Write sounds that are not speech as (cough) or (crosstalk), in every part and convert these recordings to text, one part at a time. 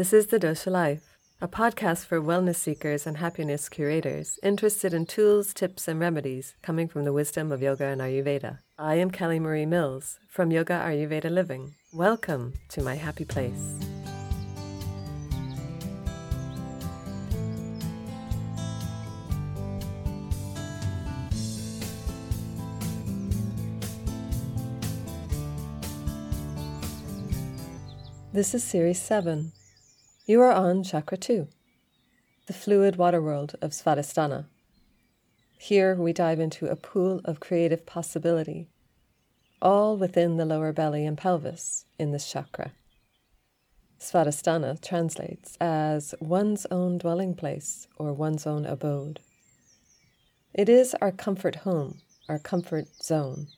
This is The Dosha Life, a podcast for wellness seekers and happiness curators interested in tools, tips, and remedies coming from the wisdom of yoga and Ayurveda. I am Kelly Marie Mills from Yoga Ayurveda Living. Welcome to my happy place. This is Series 7. You are on Chakra 2, the fluid water world of Svadhisthana. Here we dive into a pool of creative possibility, all within the lower belly and pelvis in this chakra. Svadhisthana translates as one's own dwelling place or one's own abode. It is our comfort home, our comfort zone.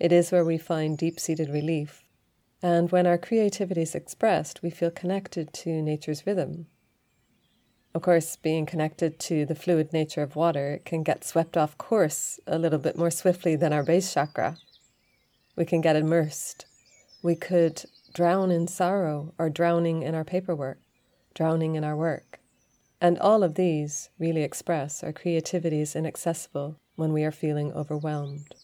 It is where we find deep seated relief and when our creativity is expressed, we feel connected to nature's rhythm. Of course, being connected to the fluid nature of water can get swept off course a little bit more swiftly than our base chakra. We can get immersed. We could drown in sorrow or drowning in our paperwork, drowning in our work. And all of these really express our creativity is inaccessible when we are feeling overwhelmed.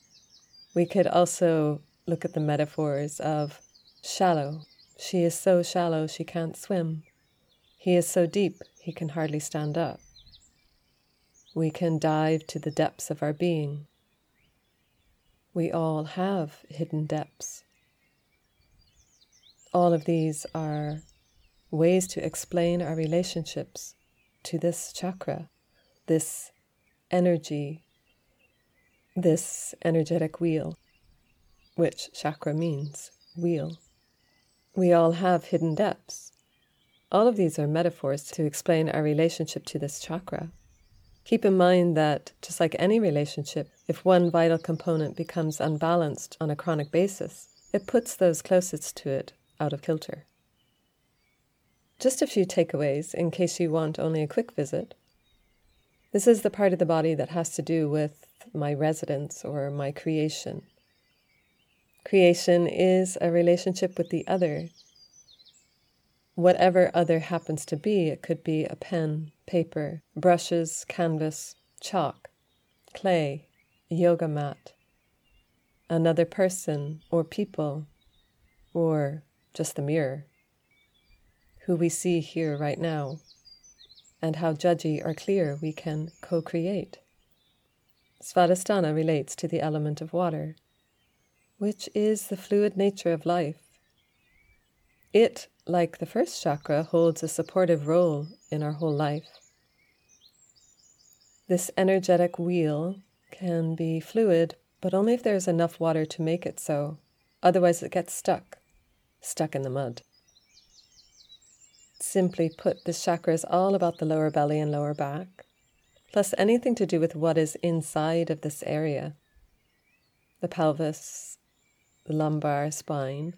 We could also look at the metaphors of Shallow. She is so shallow she can't swim. He is so deep he can hardly stand up. We can dive to the depths of our being. We all have hidden depths. All of these are ways to explain our relationships to this chakra, this energy, this energetic wheel, which chakra means wheel. We all have hidden depths. All of these are metaphors to explain our relationship to this chakra. Keep in mind that, just like any relationship, if one vital component becomes unbalanced on a chronic basis, it puts those closest to it out of kilter. Just a few takeaways in case you want only a quick visit. This is the part of the body that has to do with my residence or my creation. Creation is a relationship with the other. Whatever other happens to be, it could be a pen, paper, brushes, canvas, chalk, clay, yoga mat, another person or people, or just the mirror, who we see here right now, and how judgy or clear we can co create. Svadhisthana relates to the element of water which is the fluid nature of life. It, like the first chakra, holds a supportive role in our whole life. This energetic wheel can be fluid, but only if there's enough water to make it so. Otherwise, it gets stuck, stuck in the mud. Simply put, this chakra is all about the lower belly and lower back, plus anything to do with what is inside of this area the pelvis, the lumbar spine,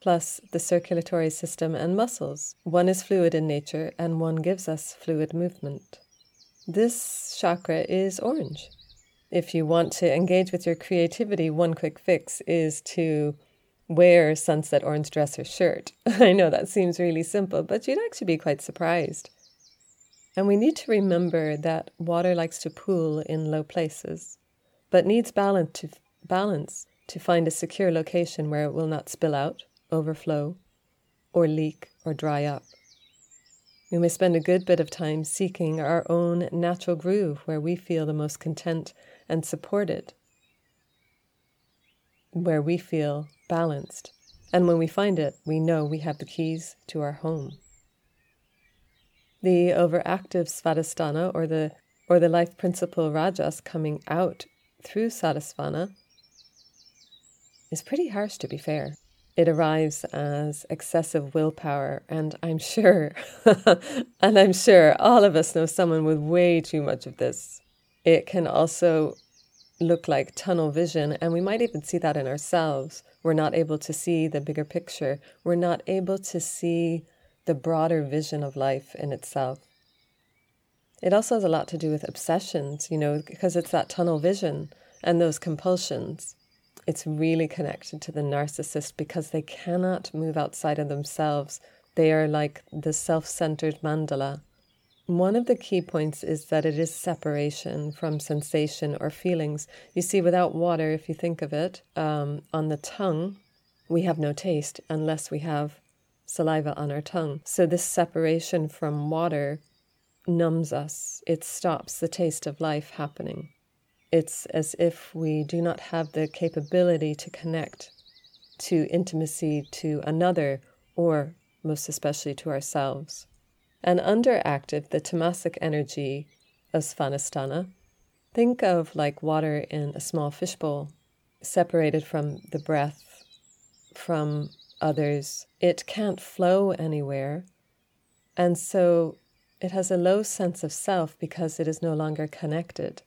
plus the circulatory system and muscles. One is fluid in nature, and one gives us fluid movement. This chakra is orange. If you want to engage with your creativity, one quick fix is to wear sunset orange dress or shirt. (laughs) I know that seems really simple, but you'd actually be quite surprised. And we need to remember that water likes to pool in low places, but needs balance to balance to find a secure location where it will not spill out, overflow, or leak or dry up. We may spend a good bit of time seeking our own natural groove where we feel the most content and supported, where we feel balanced. And when we find it, we know we have the keys to our home. The overactive svadhisthana or the or the life principle rajas coming out through svadhisthana is pretty harsh, to be fair. It arrives as excessive willpower, and I'm sure, (laughs) and I'm sure all of us know someone with way too much of this. It can also look like tunnel vision, and we might even see that in ourselves. We're not able to see the bigger picture, we're not able to see the broader vision of life in itself. It also has a lot to do with obsessions, you know, because it's that tunnel vision and those compulsions it's really connected to the narcissist because they cannot move outside of themselves They are like the self centered mandala. One of the key points is that it is separation from sensation or feelings. You see, without water, if you think of it, um, on the tongue, we have no taste unless we have saliva on our tongue. So, this separation from water numbs us, it stops the taste of life happening. It's as if we do not have the capability to connect to intimacy to another or most especially to ourselves. And underactive, the tamasic energy of Svadhisthana, think of like water in a small fishbowl, separated from the breath, from others. It can't flow anywhere. And so it has a low sense of self because it is no longer connected.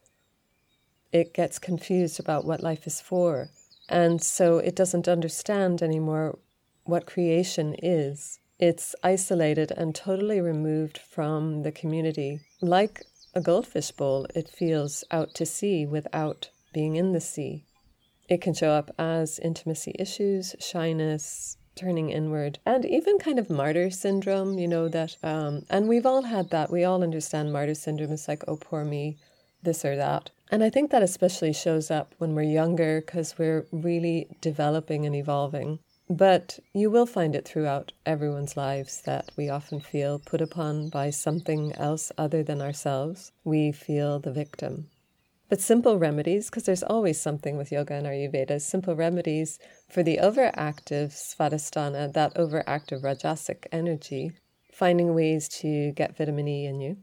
It gets confused about what life is for. And so it doesn't understand anymore what creation is. It's isolated and totally removed from the community. Like a goldfish bowl, it feels out to sea without being in the sea. It can show up as intimacy issues, shyness, turning inward, and even kind of martyr syndrome, you know, that, um, and we've all had that. We all understand martyr syndrome. It's like, oh, poor me, this or that. And I think that especially shows up when we're younger because we're really developing and evolving. But you will find it throughout everyone's lives that we often feel put upon by something else other than ourselves. We feel the victim. But simple remedies, because there's always something with yoga and Ayurveda, simple remedies for the overactive svadhisthana, that overactive rajasic energy, finding ways to get vitamin E in you,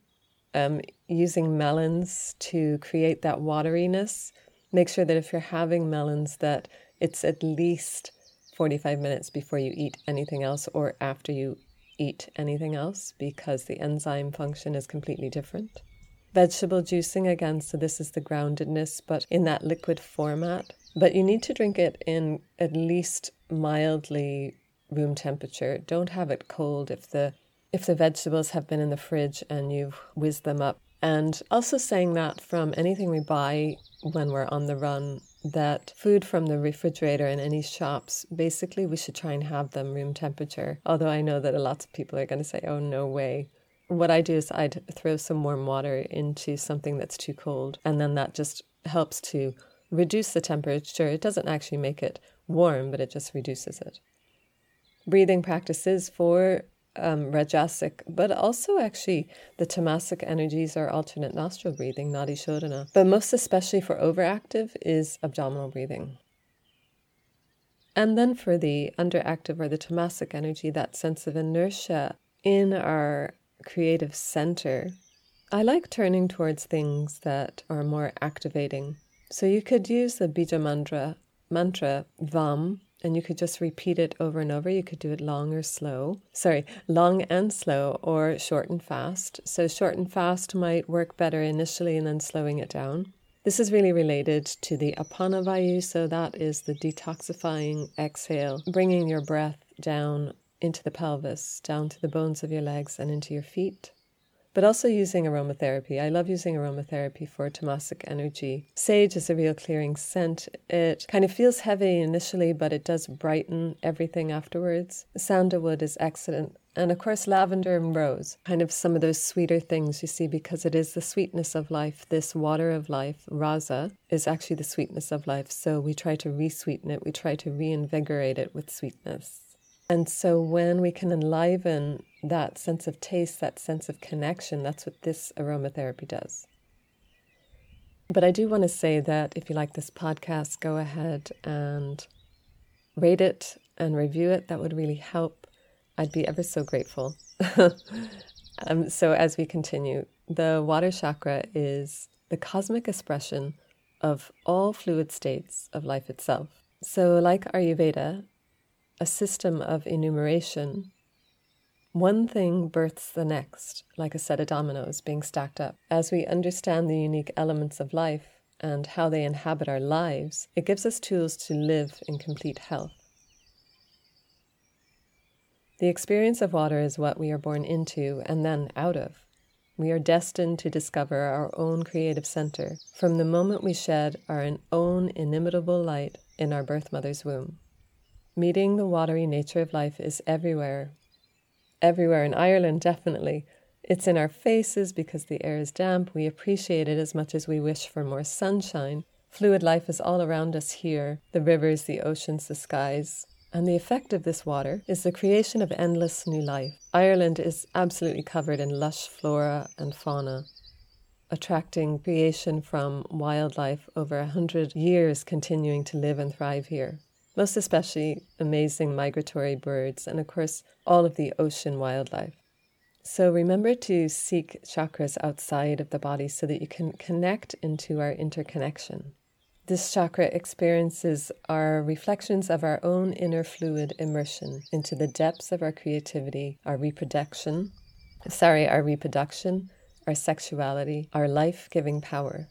um, using melons to create that wateriness. Make sure that if you're having melons, that it's at least 45 minutes before you eat anything else or after you eat anything else because the enzyme function is completely different. Vegetable juicing, again, so this is the groundedness, but in that liquid format. But you need to drink it in at least mildly room temperature. Don't have it cold if the if the vegetables have been in the fridge and you've whizzed them up. And also saying that from anything we buy when we're on the run, that food from the refrigerator in any shops, basically, we should try and have them room temperature. Although I know that a lot of people are going to say, oh, no way. What I do is I'd throw some warm water into something that's too cold, and then that just helps to reduce the temperature. It doesn't actually make it warm, but it just reduces it. Breathing practices for um, Rajasic, but also actually the Tamasic energies are alternate nostril breathing, Nadi Shodhana. But most especially for overactive is abdominal breathing. And then for the underactive or the Tamasic energy, that sense of inertia in our creative center, I like turning towards things that are more activating. So you could use the Bija mantra, mantra Vam, and you could just repeat it over and over. You could do it long or slow. Sorry, long and slow or short and fast. So, short and fast might work better initially and then slowing it down. This is really related to the apana vayu, so that is the detoxifying exhale, bringing your breath down into the pelvis, down to the bones of your legs and into your feet but also using aromatherapy. I love using aromatherapy for tamasic energy. Sage is a real clearing scent. It kind of feels heavy initially, but it does brighten everything afterwards. Sandalwood is excellent. And of course, lavender and rose, kind of some of those sweeter things you see, because it is the sweetness of life. This water of life, rasa, is actually the sweetness of life. So we try to re sweeten it, we try to reinvigorate it with sweetness. And so when we can enliven that sense of taste, that sense of connection, that's what this aromatherapy does. But I do want to say that if you like this podcast, go ahead and rate it and review it. That would really help. I'd be ever so grateful. (laughs) um, so, as we continue, the water chakra is the cosmic expression of all fluid states of life itself. So, like Ayurveda, a system of enumeration, one thing births the next, like a set of dominoes being stacked up. As we understand the unique elements of life and how they inhabit our lives, it gives us tools to live in complete health. The experience of water is what we are born into and then out of. We are destined to discover our own creative center from the moment we shed our own inimitable light in our birth mother's womb. Meeting the watery nature of life is everywhere, everywhere in Ireland, definitely. It's in our faces because the air is damp. We appreciate it as much as we wish for more sunshine. Fluid life is all around us here the rivers, the oceans, the skies. And the effect of this water is the creation of endless new life. Ireland is absolutely covered in lush flora and fauna, attracting creation from wildlife over a hundred years continuing to live and thrive here. Most especially amazing migratory birds, and of course, all of the ocean wildlife. So remember to seek chakras outside of the body so that you can connect into our interconnection. This chakra experiences are reflections of our own inner fluid immersion into the depths of our creativity, our reproduction, sorry, our reproduction, our sexuality, our life giving power.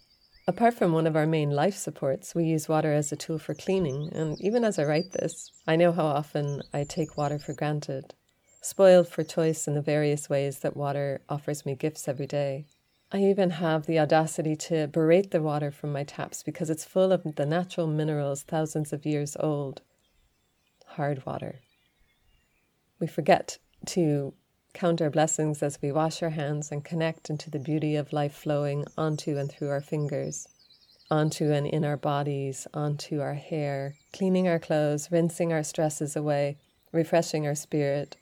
Apart from one of our main life supports, we use water as a tool for cleaning, and even as I write this, I know how often I take water for granted, spoiled for choice in the various ways that water offers me gifts every day. I even have the audacity to berate the water from my taps because it's full of the natural minerals thousands of years old. Hard water. We forget to count our blessings as we wash our hands and connect into the beauty of life flowing onto and through our fingers, onto and in our bodies, onto our hair, cleaning our clothes, rinsing our stresses away, refreshing our spirit,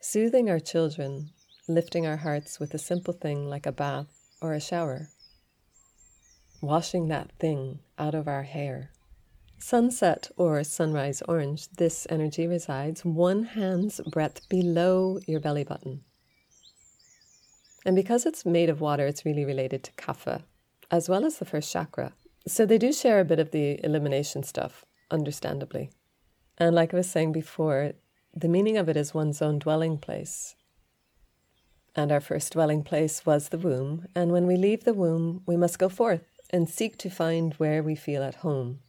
soothing our children, lifting our hearts with a simple thing like a bath or a shower, washing that thing out of our hair. Sunset or sunrise orange, this energy resides one hand's breadth below your belly button. And because it's made of water, it's really related to kapha, as well as the first chakra. So they do share a bit of the elimination stuff, understandably. And like I was saying before, the meaning of it is one's own dwelling place. And our first dwelling place was the womb, and when we leave the womb, we must go forth and seek to find where we feel at home.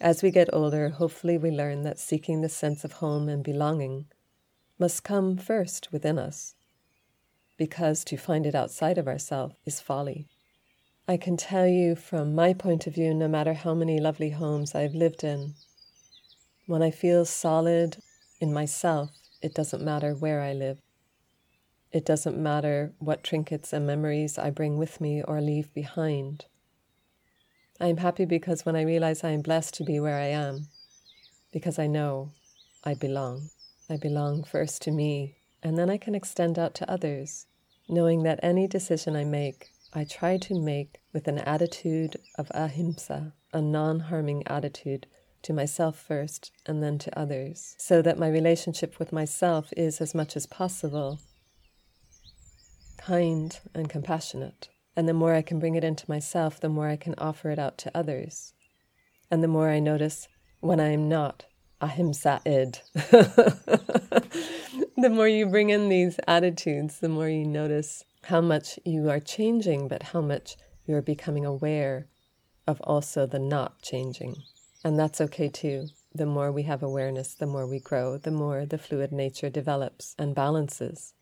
As we get older, hopefully, we learn that seeking the sense of home and belonging must come first within us, because to find it outside of ourselves is folly. I can tell you from my point of view, no matter how many lovely homes I've lived in, when I feel solid in myself, it doesn't matter where I live. It doesn't matter what trinkets and memories I bring with me or leave behind. I am happy because when I realize I am blessed to be where I am, because I know I belong. I belong first to me, and then I can extend out to others, knowing that any decision I make, I try to make with an attitude of ahimsa, a non harming attitude to myself first and then to others, so that my relationship with myself is as much as possible kind and compassionate. And the more I can bring it into myself, the more I can offer it out to others. And the more I notice when I am not ahimsa id, the more you bring in these attitudes, the more you notice how much you are changing, but how much you are becoming aware of also the not changing. And that's okay too. The more we have awareness, the more we grow, the more the fluid nature develops and balances.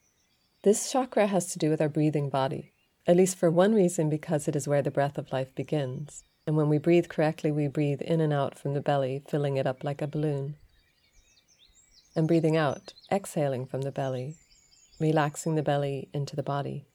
This chakra has to do with our breathing body, at least for one reason, because it is where the breath of life begins. And when we breathe correctly, we breathe in and out from the belly, filling it up like a balloon. And breathing out, exhaling from the belly, relaxing the belly into the body.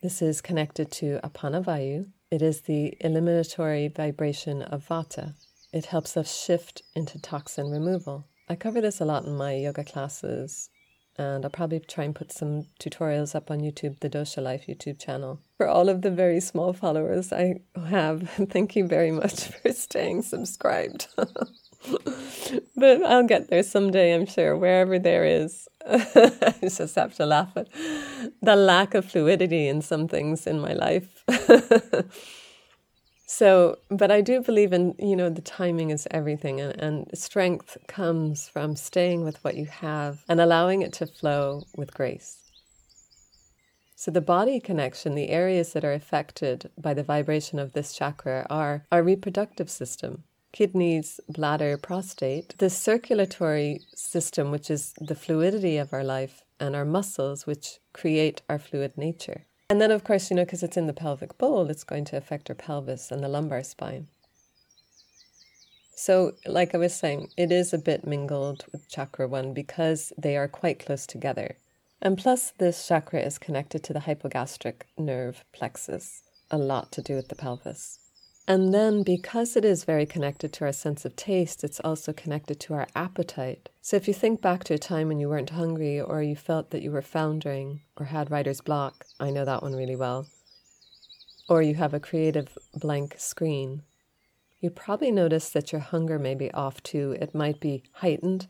This is connected to Apanavayu. It is the eliminatory vibration of Vata. It helps us shift into toxin removal. I cover this a lot in my yoga classes, and I'll probably try and put some tutorials up on YouTube, the Dosha Life YouTube channel. For all of the very small followers I have, (laughs) thank you very much (laughs) for staying subscribed. (laughs) but I'll get there someday, I'm sure, wherever there is. I just have to laugh at the lack of fluidity in some things in my life. So, but I do believe in, you know, the timing is everything, and, and strength comes from staying with what you have and allowing it to flow with grace. So, the body connection, the areas that are affected by the vibration of this chakra are our reproductive system, kidneys, bladder, prostate, the circulatory system, which is the fluidity of our life, and our muscles, which create our fluid nature. And then, of course, you know, because it's in the pelvic bowl, it's going to affect our pelvis and the lumbar spine. So, like I was saying, it is a bit mingled with chakra one because they are quite close together. And plus, this chakra is connected to the hypogastric nerve plexus, a lot to do with the pelvis. And then, because it is very connected to our sense of taste, it's also connected to our appetite. So, if you think back to a time when you weren't hungry or you felt that you were foundering or had writer's block, I know that one really well, or you have a creative blank screen, you probably notice that your hunger may be off too. It might be heightened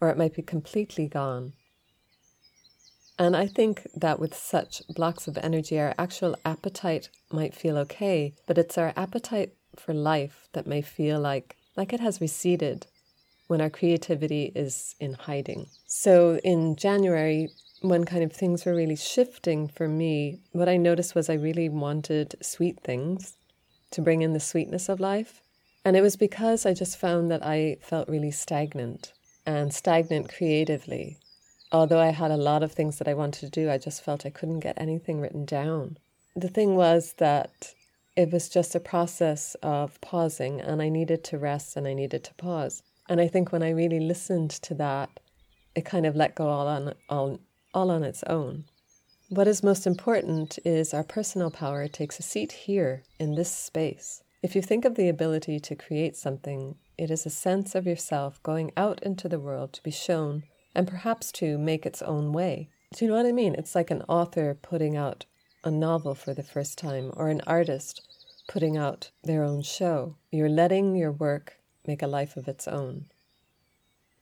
or it might be completely gone. And I think that with such blocks of energy, our actual appetite might feel okay, but it's our appetite for life that may feel like, like it has receded when our creativity is in hiding. So in January, when kind of things were really shifting for me, what I noticed was I really wanted sweet things to bring in the sweetness of life. And it was because I just found that I felt really stagnant and stagnant creatively. Although I had a lot of things that I wanted to do, I just felt I couldn't get anything written down. The thing was that it was just a process of pausing, and I needed to rest and I needed to pause. And I think when I really listened to that, it kind of let go all on all, all on its own. What is most important is our personal power takes a seat here in this space. If you think of the ability to create something, it is a sense of yourself going out into the world to be shown and perhaps to make its own way. Do you know what I mean? It's like an author putting out a novel for the first time or an artist putting out their own show. You're letting your work make a life of its own.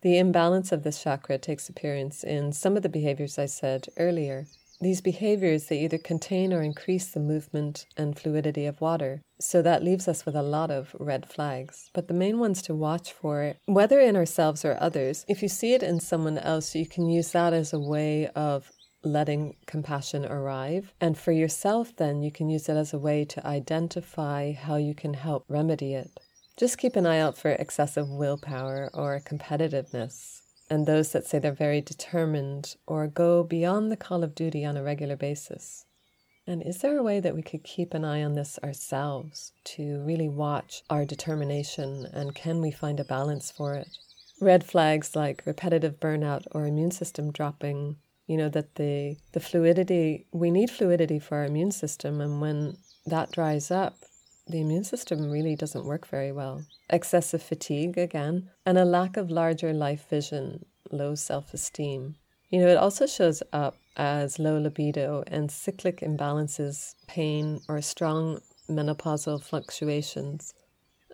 The imbalance of this chakra takes appearance in some of the behaviors I said earlier. These behaviors they either contain or increase the movement and fluidity of water. So that leaves us with a lot of red flags. But the main ones to watch for, whether in ourselves or others, if you see it in someone else, you can use that as a way of letting compassion arrive. And for yourself, then, you can use it as a way to identify how you can help remedy it. Just keep an eye out for excessive willpower or competitiveness and those that say they're very determined or go beyond the call of duty on a regular basis. And is there a way that we could keep an eye on this ourselves to really watch our determination and can we find a balance for it? Red flags like repetitive burnout or immune system dropping, you know, that the, the fluidity, we need fluidity for our immune system, and when that dries up, the immune system really doesn't work very well. Excessive fatigue, again, and a lack of larger life vision, low self esteem. You know, it also shows up as low libido and cyclic imbalances, pain, or strong menopausal fluctuations.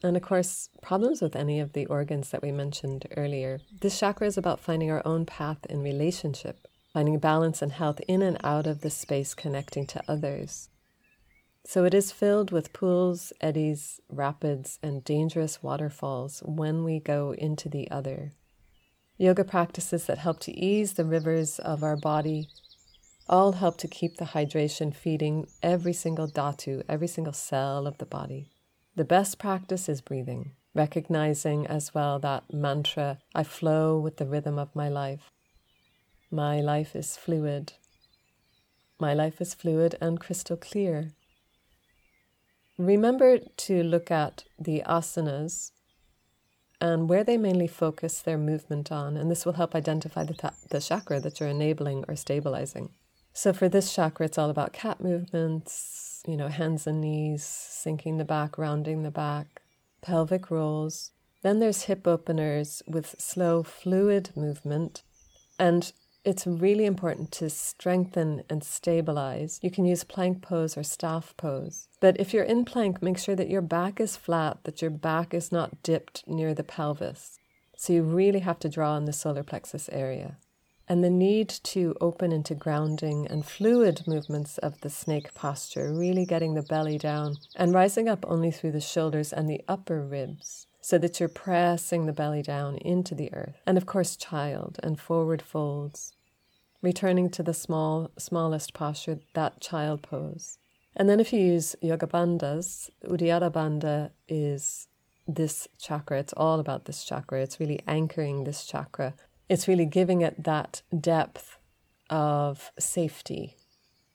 And of course, problems with any of the organs that we mentioned earlier. This chakra is about finding our own path in relationship, finding balance and health in and out of the space connecting to others. So it is filled with pools, eddies, rapids, and dangerous waterfalls when we go into the other. Yoga practices that help to ease the rivers of our body all help to keep the hydration feeding every single dhatu, every single cell of the body. The best practice is breathing, recognizing as well that mantra I flow with the rhythm of my life. My life is fluid. My life is fluid and crystal clear. Remember to look at the asanas and where they mainly focus their movement on, and this will help identify the, th- the chakra that you're enabling or stabilizing. So for this chakra, it's all about cat movements, you know, hands and knees, sinking the back, rounding the back, pelvic rolls. Then there's hip openers with slow, fluid movement. And it's really important to strengthen and stabilize. You can use plank pose or staff pose. But if you're in plank, make sure that your back is flat, that your back is not dipped near the pelvis. So you really have to draw on the solar plexus area. And the need to open into grounding and fluid movements of the snake posture, really getting the belly down and rising up only through the shoulders and the upper ribs so that you're pressing the belly down into the earth. And of course, child and forward folds, returning to the small, smallest posture, that child pose. And then if you use yoga bandhas, Uddiyana Bandha is this chakra. It's all about this chakra. It's really anchoring this chakra. It's really giving it that depth of safety.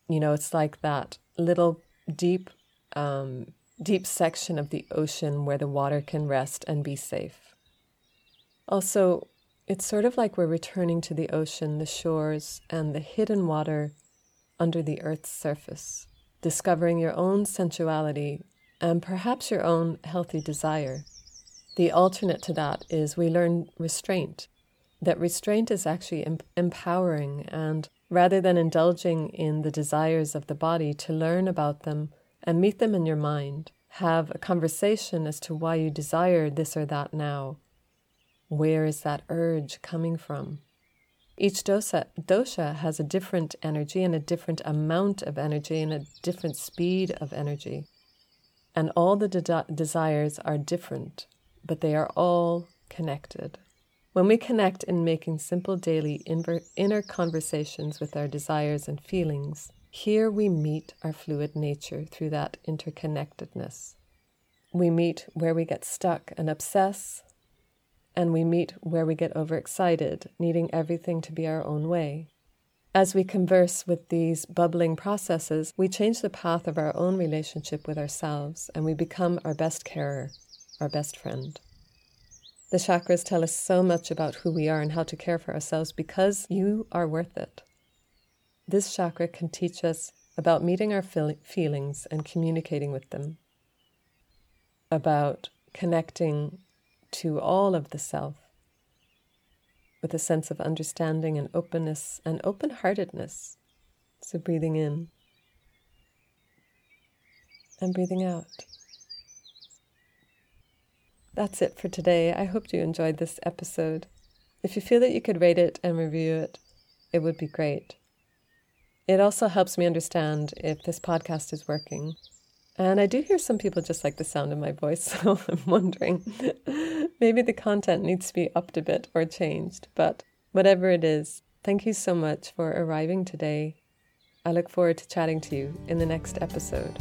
You know, it's like that little deep um, deep section of the ocean where the water can rest and be safe. Also, it's sort of like we're returning to the ocean, the shores, and the hidden water under the earth's surface, discovering your own sensuality and perhaps your own healthy desire. The alternate to that is we learn restraint, that restraint is actually em- empowering, and rather than indulging in the desires of the body, to learn about them and meet them in your mind. Have a conversation as to why you desire this or that now. Where is that urge coming from? Each dosa, dosha has a different energy and a different amount of energy and a different speed of energy. And all the de- desires are different, but they are all connected. When we connect in making simple daily inver- inner conversations with our desires and feelings, here we meet our fluid nature through that interconnectedness. We meet where we get stuck and obsess, and we meet where we get overexcited, needing everything to be our own way. As we converse with these bubbling processes, we change the path of our own relationship with ourselves and we become our best carer, our best friend. The chakras tell us so much about who we are and how to care for ourselves because you are worth it. This chakra can teach us about meeting our feel- feelings and communicating with them, about connecting to all of the self with a sense of understanding and openness and open heartedness. So, breathing in and breathing out. That's it for today. I hope you enjoyed this episode. If you feel that you could rate it and review it, it would be great. It also helps me understand if this podcast is working. And I do hear some people just like the sound of my voice, (laughs) so I'm wondering (laughs) maybe the content needs to be upped a bit or changed. But whatever it is, thank you so much for arriving today. I look forward to chatting to you in the next episode.